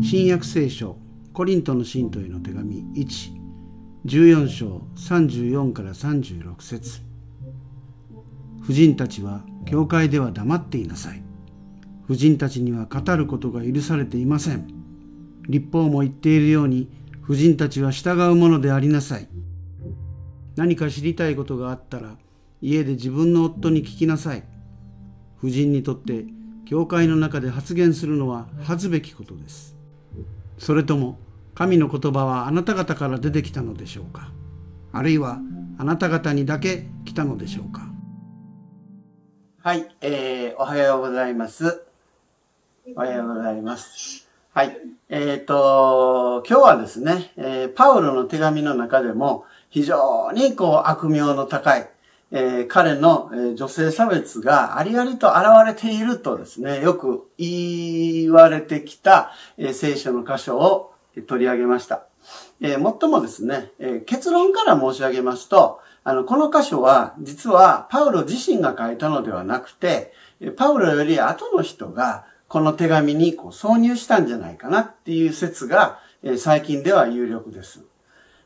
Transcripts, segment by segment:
新約聖書コリントの信徒への手紙114章34から36節。婦人たちは教会では黙っていなさい。婦人たちには語ることが許されていません。立法も言っているように婦人たちは従うものでありなさい。何か知りたいことがあったら家で自分の夫に聞きなさい。婦人にとって教会の中で発言するのは恥ずべきことですそれとも神の言葉はあなた方から出てきたのでしょうか？あるいはあなた方にだけ来たのでしょうか？はい、えー、おはようございます。おはようございます。はい。えっ、ー、と、今日はですね、えー、パウロの手紙の中でも非常にこう悪名の高い、えー、彼の、えー、女性差別がありありと現れているとですね、よく言われてきた、えー、聖書の箇所を取り上げました。えー、もっともですね、えー、結論から申し上げますと、あの、この箇所は、実は、パウロ自身が書いたのではなくて、パウロより後の人が、この手紙にこう挿入したんじゃないかなっていう説が、えー、最近では有力です。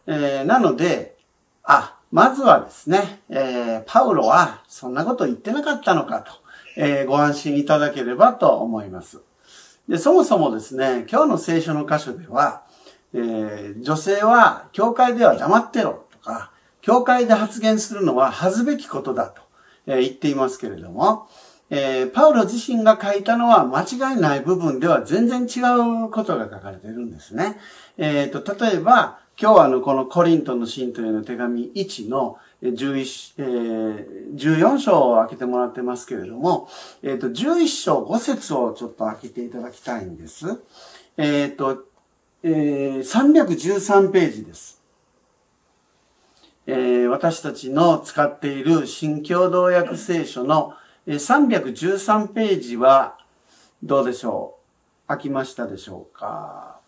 えー、なので、あ、まずはですね、えー、パウロはそんなこと言ってなかったのかと、えご安心いただければと思います。で、そもそもですね、今日の聖書の箇所では、え女性は教会では黙ってろとか、教会で発言するのは恥ずべきことだと、え言っていますけれども、えー、パウロ自身が書いたのは間違いない部分では全然違うことが書かれているんですね。えっ、ー、と、例えば、今日はあの、このコリントの信徒への手紙1の11、えー、14章を開けてもらってますけれども、えっ、と、11章5節をちょっと開けていただきたいんです。えっ、と、えー、313ページです。えー、私たちの使っている新共同訳聖書の313ページはどうでしょう？開きましたでしょうか？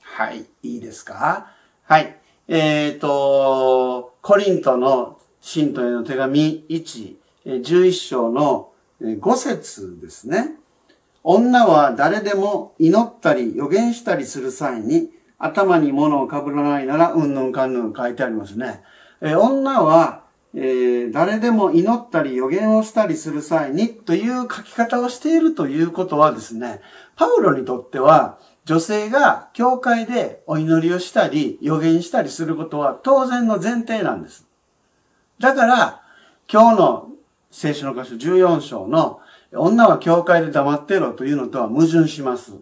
はい、いいですか？はい。えっ、ー、と、コリントの信徒への手紙1、11章の5節ですね。女は誰でも祈ったり予言したりする際に頭に物をかぶらないならうんぬんかんぬん書いてありますね。え女はえー、誰でも祈ったり予言をしたりする際にという書き方をしているということはですね、パウロにとっては女性が教会でお祈りをしたり予言したりすることは当然の前提なんです。だから、今日の聖書の箇所14章の女は教会で黙ってろというのとは矛盾します。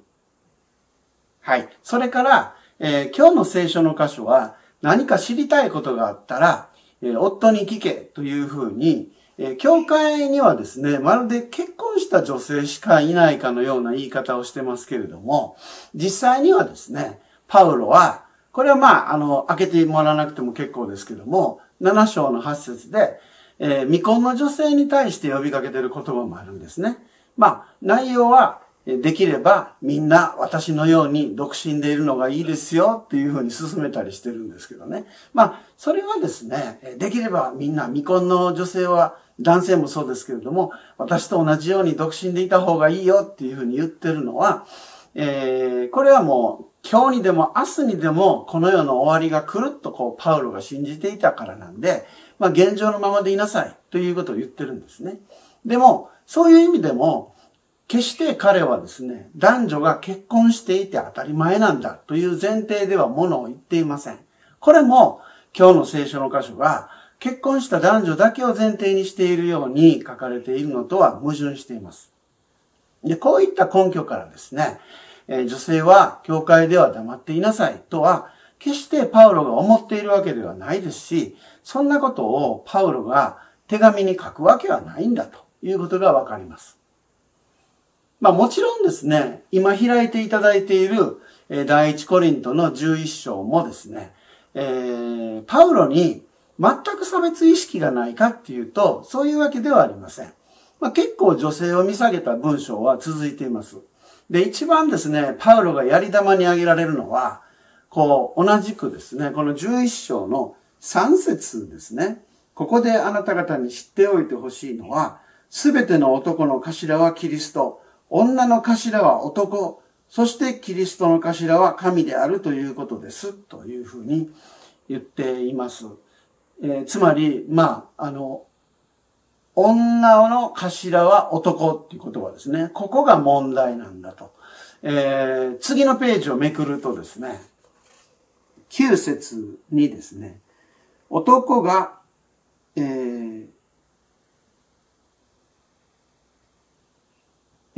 はい。それから、えー、今日の聖書の箇所は何か知りたいことがあったら、え夫に聞けというふうに、え教会にはですね、まるで結婚した女性しかいないかのような言い方をしてますけれども、実際にはですね、パウロは、これはまあ、あの、開けてもらわなくても結構ですけども、7章の8節で、えー、未婚の女性に対して呼びかけてる言葉もあるんですね。まあ、内容は、できればみんな私のように独身でいるのがいいですよっていうふうに進めたりしてるんですけどね。まあ、それはですね、できればみんな未婚の女性は男性もそうですけれども、私と同じように独身でいた方がいいよっていうふうに言ってるのは、えー、これはもう今日にでも明日にでもこの世の終わりが来るとこうパウロが信じていたからなんで、まあ現状のままでいなさいということを言ってるんですね。でも、そういう意味でも、決して彼はですね、男女が結婚していて当たり前なんだという前提ではものを言っていません。これも今日の聖書の箇所が結婚した男女だけを前提にしているように書かれているのとは矛盾しています。で、こういった根拠からですね、え女性は教会では黙っていなさいとは決してパウロが思っているわけではないですし、そんなことをパウロが手紙に書くわけはないんだということがわかります。まあもちろんですね、今開いていただいているえ第一コリントの11章もですね、えー、パウロに全く差別意識がないかっていうと、そういうわけではありません。まあ、結構女性を見下げた文章は続いています。で、一番ですね、パウロがやり玉に挙げられるのは、こう、同じくですね、この11章の3節ですね。ここであなた方に知っておいてほしいのは、すべての男の頭はキリスト、女の頭は男、そしてキリストの頭は神であるということです。というふうに言っています。えー、つまり、まあ、あの、女の頭は男っていう言葉ですね。ここが問題なんだと。えー、次のページをめくるとですね、9節にですね、男が、えー、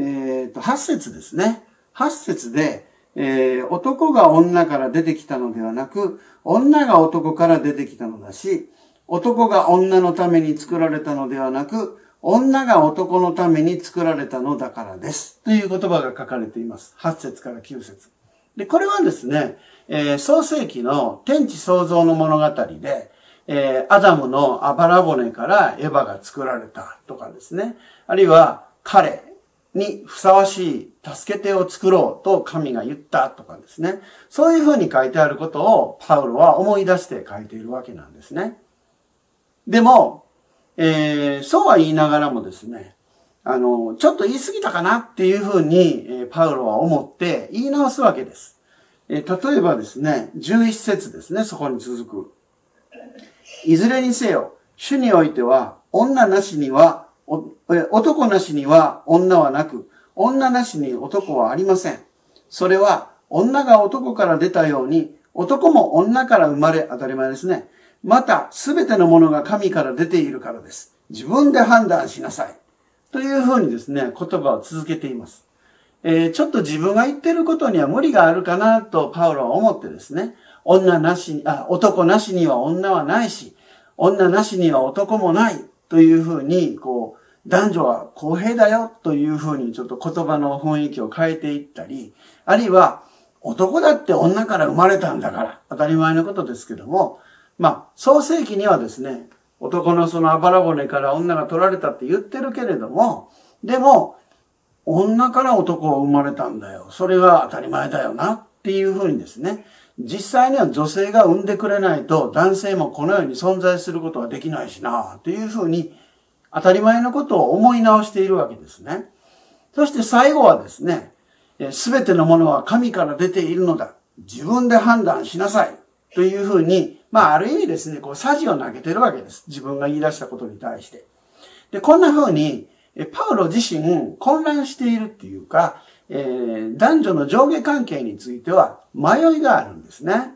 えー、と、8節ですね。8節で、えー、男が女から出てきたのではなく、女が男から出てきたのだし、男が女のために作られたのではなく、女が男のために作られたのだからです。という言葉が書かれています。8節から9節で、これはですね、えー、創世記の天地創造の物語で、えー、アダムのあばら骨からエヴァが作られたとかですね。あるいは彼にふさわしい助け手を作ろうと神が言ったとかですね。そういうふうに書いてあることをパウロは思い出して書いているわけなんですね。でも、えー、そうは言いながらもですね、あの、ちょっと言い過ぎたかなっていうふうに、えー、パウロは思って言い直すわけです。えー、例えばですね、11節ですね、そこに続く。いずれにせよ、主においては、女なしには、男なしには女はなく、女なしに男はありません。それは、女が男から出たように、男も女から生まれ、当たり前ですね。また、すべてのものが神から出ているからです。自分で判断しなさい。というふうにですね、言葉を続けています。えー、ちょっと自分が言ってることには無理があるかなとパウロは思ってですね、女なしあ、男なしには女はないし、女なしには男もないというふうに、こう、男女は公平だよというふうにちょっと言葉の雰囲気を変えていったり、あるいは男だって女から生まれたんだから、当たり前のことですけども、まあ、創世記にはですね、男のそのあばら骨から女が取られたって言ってるけれども、でも、女から男は生まれたんだよ。それが当たり前だよなっていうふうにですね、実際には女性が産んでくれないと男性もこのように存在することはできないしなというふうに当たり前のことを思い直しているわけですね。そして最後はですね、すべてのものは神から出ているのだ。自分で判断しなさい。というふうにまあ、ある意味ですね、こう、サジを投げてるわけです。自分が言い出したことに対して。で、こんな風に、パウロ自身混乱しているっていうか、えー、男女の上下関係については迷いがあるんですね。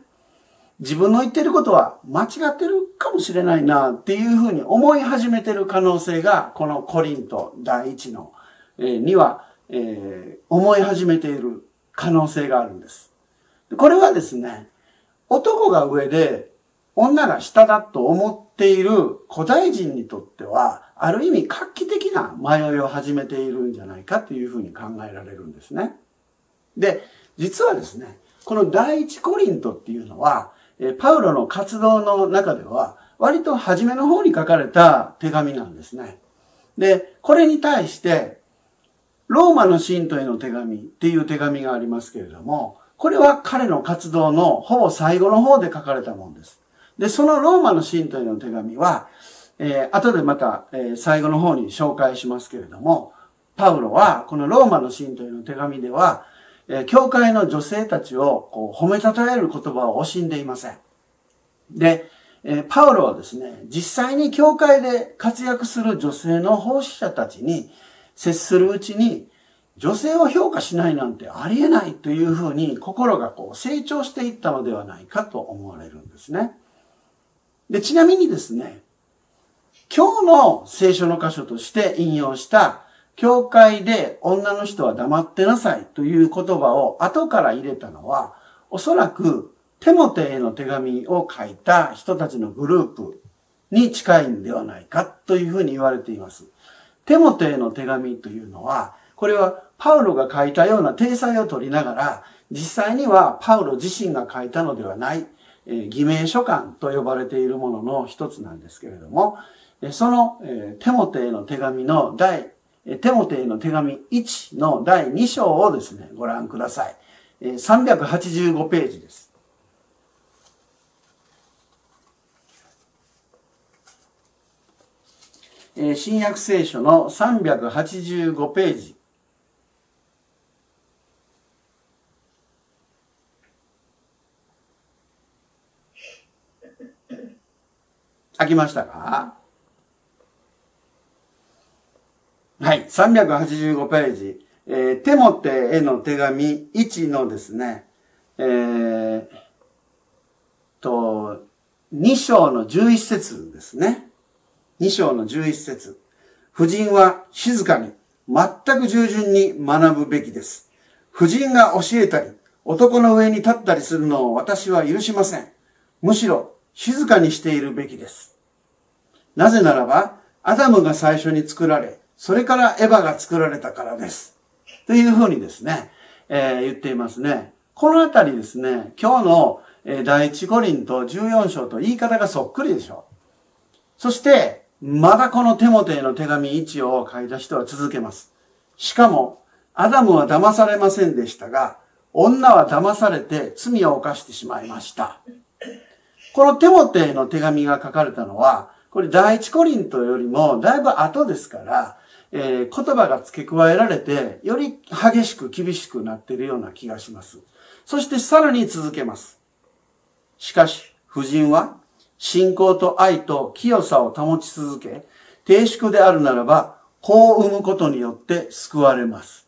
自分の言ってることは間違ってるかもしれないなっていうふうに思い始めてる可能性が、このコリント第一の、えー、には、えー、思い始めている可能性があるんです。これはですね、男が上で女が下だと思っている古代人にとっては、ある意味画期的な迷いを始めているんじゃないかというふうに考えられるんですね。で、実はですね、この第一コリントっていうのは、えパウロの活動の中では、割と初めの方に書かれた手紙なんですね。で、これに対して、ローマの信徒への手紙っていう手紙がありますけれども、これは彼の活動のほぼ最後の方で書かれたものです。で、そのローマの信徒への手紙は、えー、後でまた、えー、最後の方に紹介しますけれども、パウロは、このローマの信徒への手紙では、え、教会の女性たちをこう褒めたたえる言葉を惜しんでいません。で、え、パウロはですね、実際に教会で活躍する女性の奉仕者たちに接するうちに、女性を評価しないなんてありえないというふうに心がこう成長していったのではないかと思われるんですね。で、ちなみにですね、今日の聖書の箇所として引用した、教会で女の人は黙ってなさいという言葉を後から入れたのは、おそらくテモテへの手紙を書いた人たちのグループに近いんではないかというふうに言われています。テモテへの手紙というのは、これはパウロが書いたような体裁を取りながら、実際にはパウロ自身が書いたのではないえ偽名書簡と呼ばれているものの一つなんですけれども、その、えテモテへの手紙の第、テモテへの手紙1の第2章をですね、ご覧ください。385ページです。新約聖書の385ページ。開きましたか？はい。385ページ。えー、テモテへの手紙1のですね、えー、と、2章の11節ですね。2章の11節婦人は静かに、全く従順に学ぶべきです。婦人が教えたり、男の上に立ったりするのを私は許しません。むしろ静かにしているべきです。なぜならば、アダムが最初に作られ、それからエヴァが作られたからです。というふうにですね、えー、言っていますね。このあたりですね、今日の、えー、第一コリント14章と言い方がそっくりでしょう。そして、まだこのテモテへの手紙1を書いた人は続けます。しかも、アダムは騙されませんでしたが、女は騙されて罪を犯してしまいました。このテモテへの手紙が書かれたのは、これ第一コリントよりもだいぶ後ですから、えー、言葉が付け加えられて、より激しく厳しくなっているような気がします。そしてさらに続けます。しかし、夫人は、信仰と愛と清さを保ち続け、低粛であるならば、子を産むことによって救われます。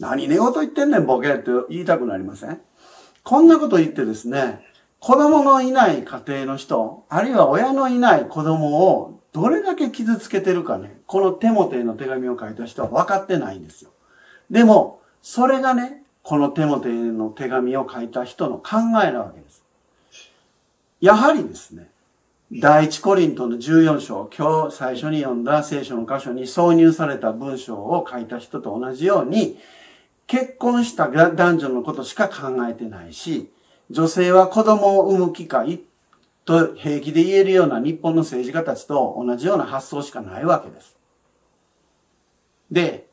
何寝言言ってんねん、ボケって言いたくなりません？こんなこと言ってですね、子供のいない家庭の人、あるいは親のいない子供をどれだけ傷つけてるかね、このテモテへの手紙を書いた人は分かってないんですよ。でも、それがね、このテモテへの手紙を書いた人の考えなわけです。やはりですね、第一コリントの14章、今日最初に読んだ聖書の箇所に挿入された文章を書いた人と同じように、結婚した男女のことしか考えてないし、女性は子供を産む機会と平気で言えるような日本の政治家たちと同じような発想しかないわけです。で、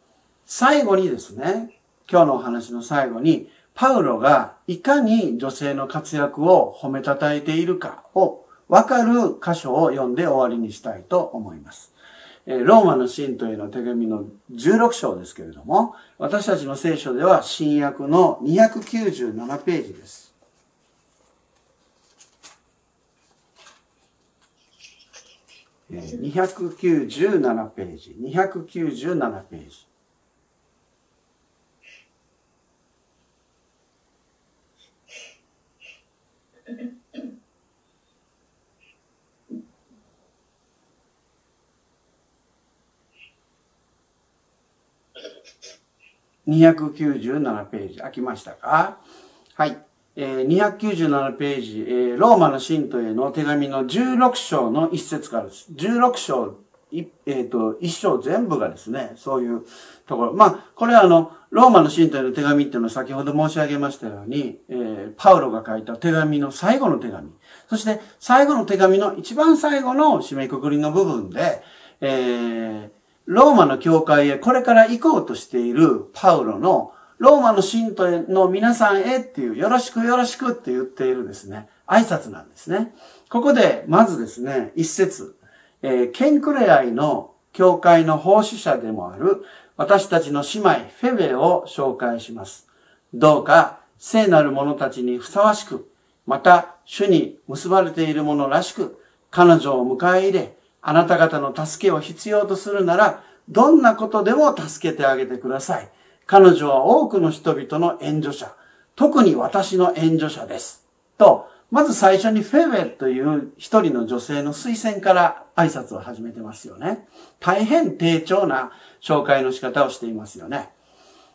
最後にですね、今日のお話の最後に、パウロがいかに女性の活躍を褒めたたえているかをわかる箇所を読んで終わりにしたいと思います。ローマの信徒への手紙の16章ですけれども、私たちの聖書では新約の297ページです。297ページ、297ページ。297ページ、開きましたか？はい。え297ページ、えローマの信徒への手紙の16章の一節からです。16章、えっ、ー、と、一章全部がですね、そういうところ。まあ、これはあの、ローマの信徒への手紙っていうのは先ほど申し上げましたように、えー、パウロが書いた手紙の最後の手紙。そして、最後の手紙の一番最後の締めくくりの部分で、えー、ローマの教会へこれから行こうとしているパウロのローマの信徒の皆さんへっていう、よろしくよろしくって言っているですね、挨拶なんですね。ここで、まずですね、一節、えー、ケンクレアイの教会の奉仕者でもある私たちの姉妹フェベを紹介します。どうか聖なる者たちにふさわしく、また主に結ばれている者らしく、彼女を迎え入れ、あなた方の助けを必要とするなら、どんなことでも助けてあげてください。彼女は多くの人々の援助者、特に私の援助者です。と、まず最初にフェベという一人の女性の推薦から挨拶を始めてますよね。大変低調な紹介の仕方をしていますよね。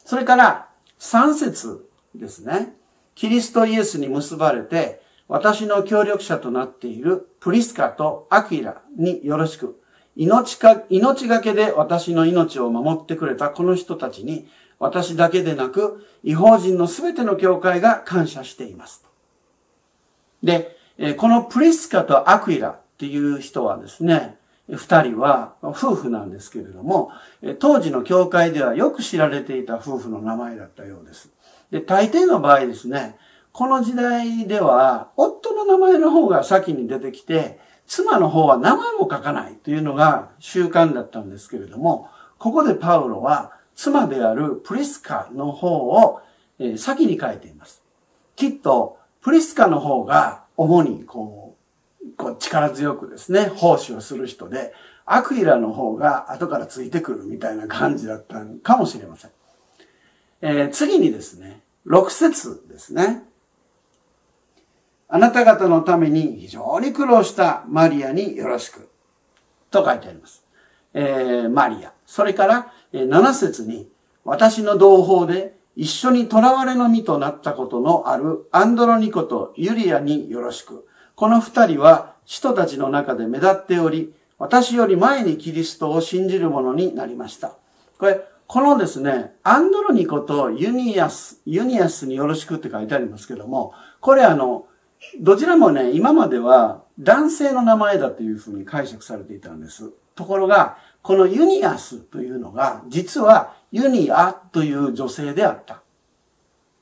それから3節ですね。キリストイエスに結ばれて、私の協力者となっているプリスカとアキラによろしく、命か、命がけで私の命を守ってくれたこの人たちに私だけでなく、違法人のすべての教会が感謝しています。で、このプリスカとアクイラっていう人はですね、二人は夫婦なんですけれども、当時の教会ではよく知られていた夫婦の名前だったようです。で、大抵の場合ですね、この時代では、夫の名前の方が先に出てきて、妻の方は名前も書かないというのが習慣だったんですけれども、ここでパウロは、妻であるプリスカの方を、え先に書いています。きっと、プリスカの方が主にこう、こう力強くですね、奉仕をする人で、アクイラの方が後からついてくるみたいな感じだったかもしれません。えー、次にですね、6節ですね。あなた方のために非常に苦労したマリアによろしく。と書いてあります。えー、マリア。それから、えー、7節に、私の同胞で一緒に囚われの身となったことのあるアンドロニコとユリアによろしく。この二人は人たちの中で目立っており、私より前にキリストを信じる者になりました。これ、このですね、アンドロニコとユニアス、ユニアスによろしくって書いてありますけども、これあの、どちらもね、今までは男性の名前だというふうに解釈されていたんです。ところが、このユニアスというのが、実はユニアという女性であった。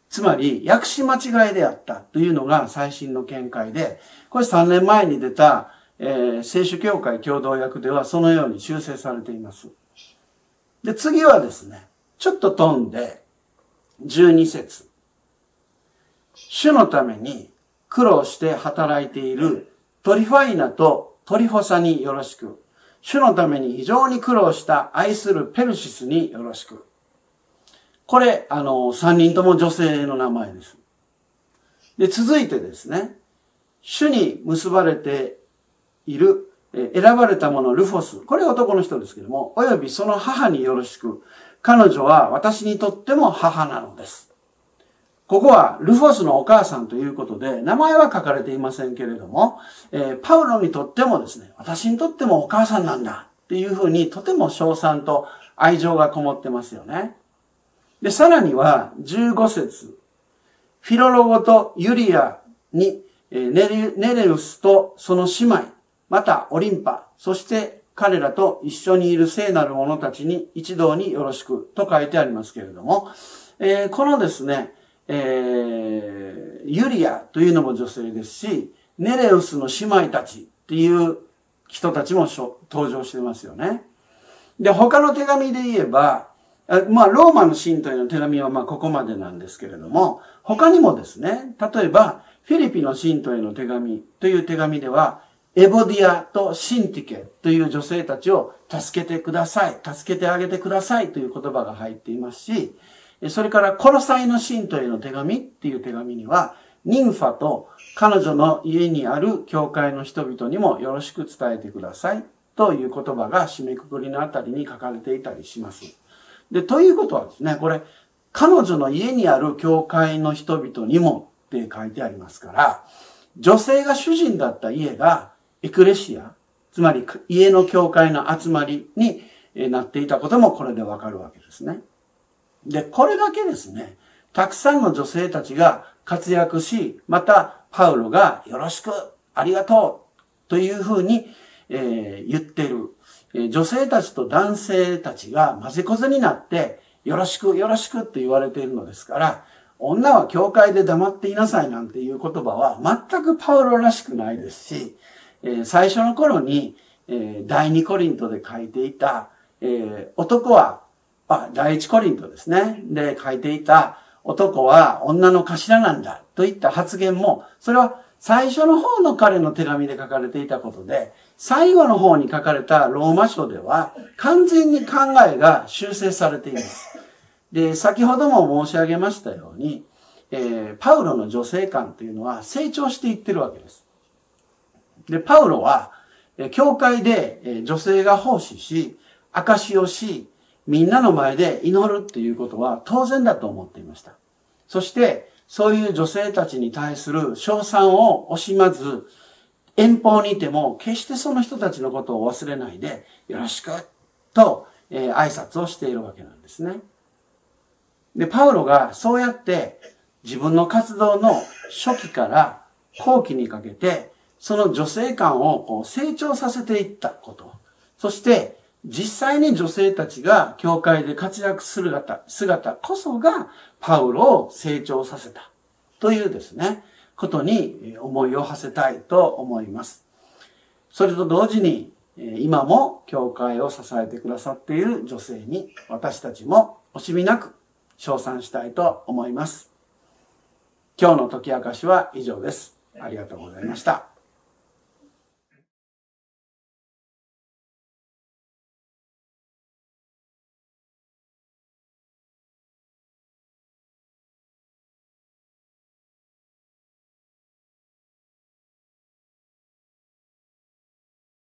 つまり、訳し間違いであったというのが最新の見解で、これ3年前に出た、えー、聖書協会共同訳ではそのように修正されています。で、次はですね、ちょっと飛んで、12節。主のために苦労して働いているトリファイナとトリフォサによろしく。主のために非常に苦労した愛するペルシスによろしく。これ、あの、三人とも女性の名前です。で、続いてですね、主に結ばれている、選ばれた者ルフォス。これ男の人ですけども、およびその母によろしく。彼女は私にとっても母なのです。ここはルフォスのお母さんということで、名前は書かれていませんけれども、えー、パウロにとってもですね、私にとってもお母さんなんだっていうふうにとても称賛と愛情がこもってますよね。で、さらには15節フィロロゴとユリアにネレウスとその姉妹、またオリンパ、そして彼らと一緒にいる聖なる者たちに一同によろしくと書いてありますけれども、えー、このですね、えー、ユリアというのも女性ですし、ネレウスの姉妹たちっていう人たちも登場してますよね。で、他の手紙で言えば、まあ、ローマの信徒への手紙はまあ、ここまでなんですけれども、他にもですね、例えば、フィリピの信徒への手紙という手紙では、エボディアとシンティケという女性たちを助けてください、助けてあげてくださいという言葉が入っていますし、それからコロサイの信徒への手紙っていう手紙には、ニンファと彼女の家にある教会の人々にもよろしく伝えてくださいという言葉が締めくくりのあたりに書かれていたりします。で、ということはですね、これ、彼女の家にある教会の人々にもって書いてありますから、女性が主人だった家がエクレシア、つまり家の教会の集まりになっていたこともこれでわかるわけですね。で、これだけですね、たくさんの女性たちが活躍し、またパウロがよろしく、ありがとうというふうに、えー、言ってる。え女性たちと男性たちが混ぜこぜになって、よろしく、よろしくって言われているのですから、女は教会で黙っていなさいなんていう言葉は全くパウロらしくないですしえ、最初の頃にえ、第二コリントで書いていたえ、男は、あ、第一コリントですね。で書いていた、男は女の頭なんだといった発言も、それは最初の方の彼の手紙で書かれていたことで、最後の方に書かれたローマ書では、完全に考えが修正されています。で、先ほども申し上げましたように、えー、パウロの女性観というのは成長していってるわけです。で、パウロは、え教会で、え女性が奉仕し、証をし、みんなの前で祈るっていうことは当然だと思っていました。そして、そういう女性たちに対する称賛を惜しまず、遠方にいても、決してその人たちのことを忘れないで、よろしく、と、えー、挨拶をしているわけなんですね。で、パウロがそうやって自分の活動の初期から後期にかけて、その女性感をこう成長させていったこと。そして、実際に女性たちが教会で活躍する姿、姿こそがパウロを成長させたというですね、ことに思いを馳せたいと思います。それと同時に、今も教会を支えてくださっている女性に私たちも惜しみなく称賛したいと思います。今日の解き明かしは以上です。ありがとうございました。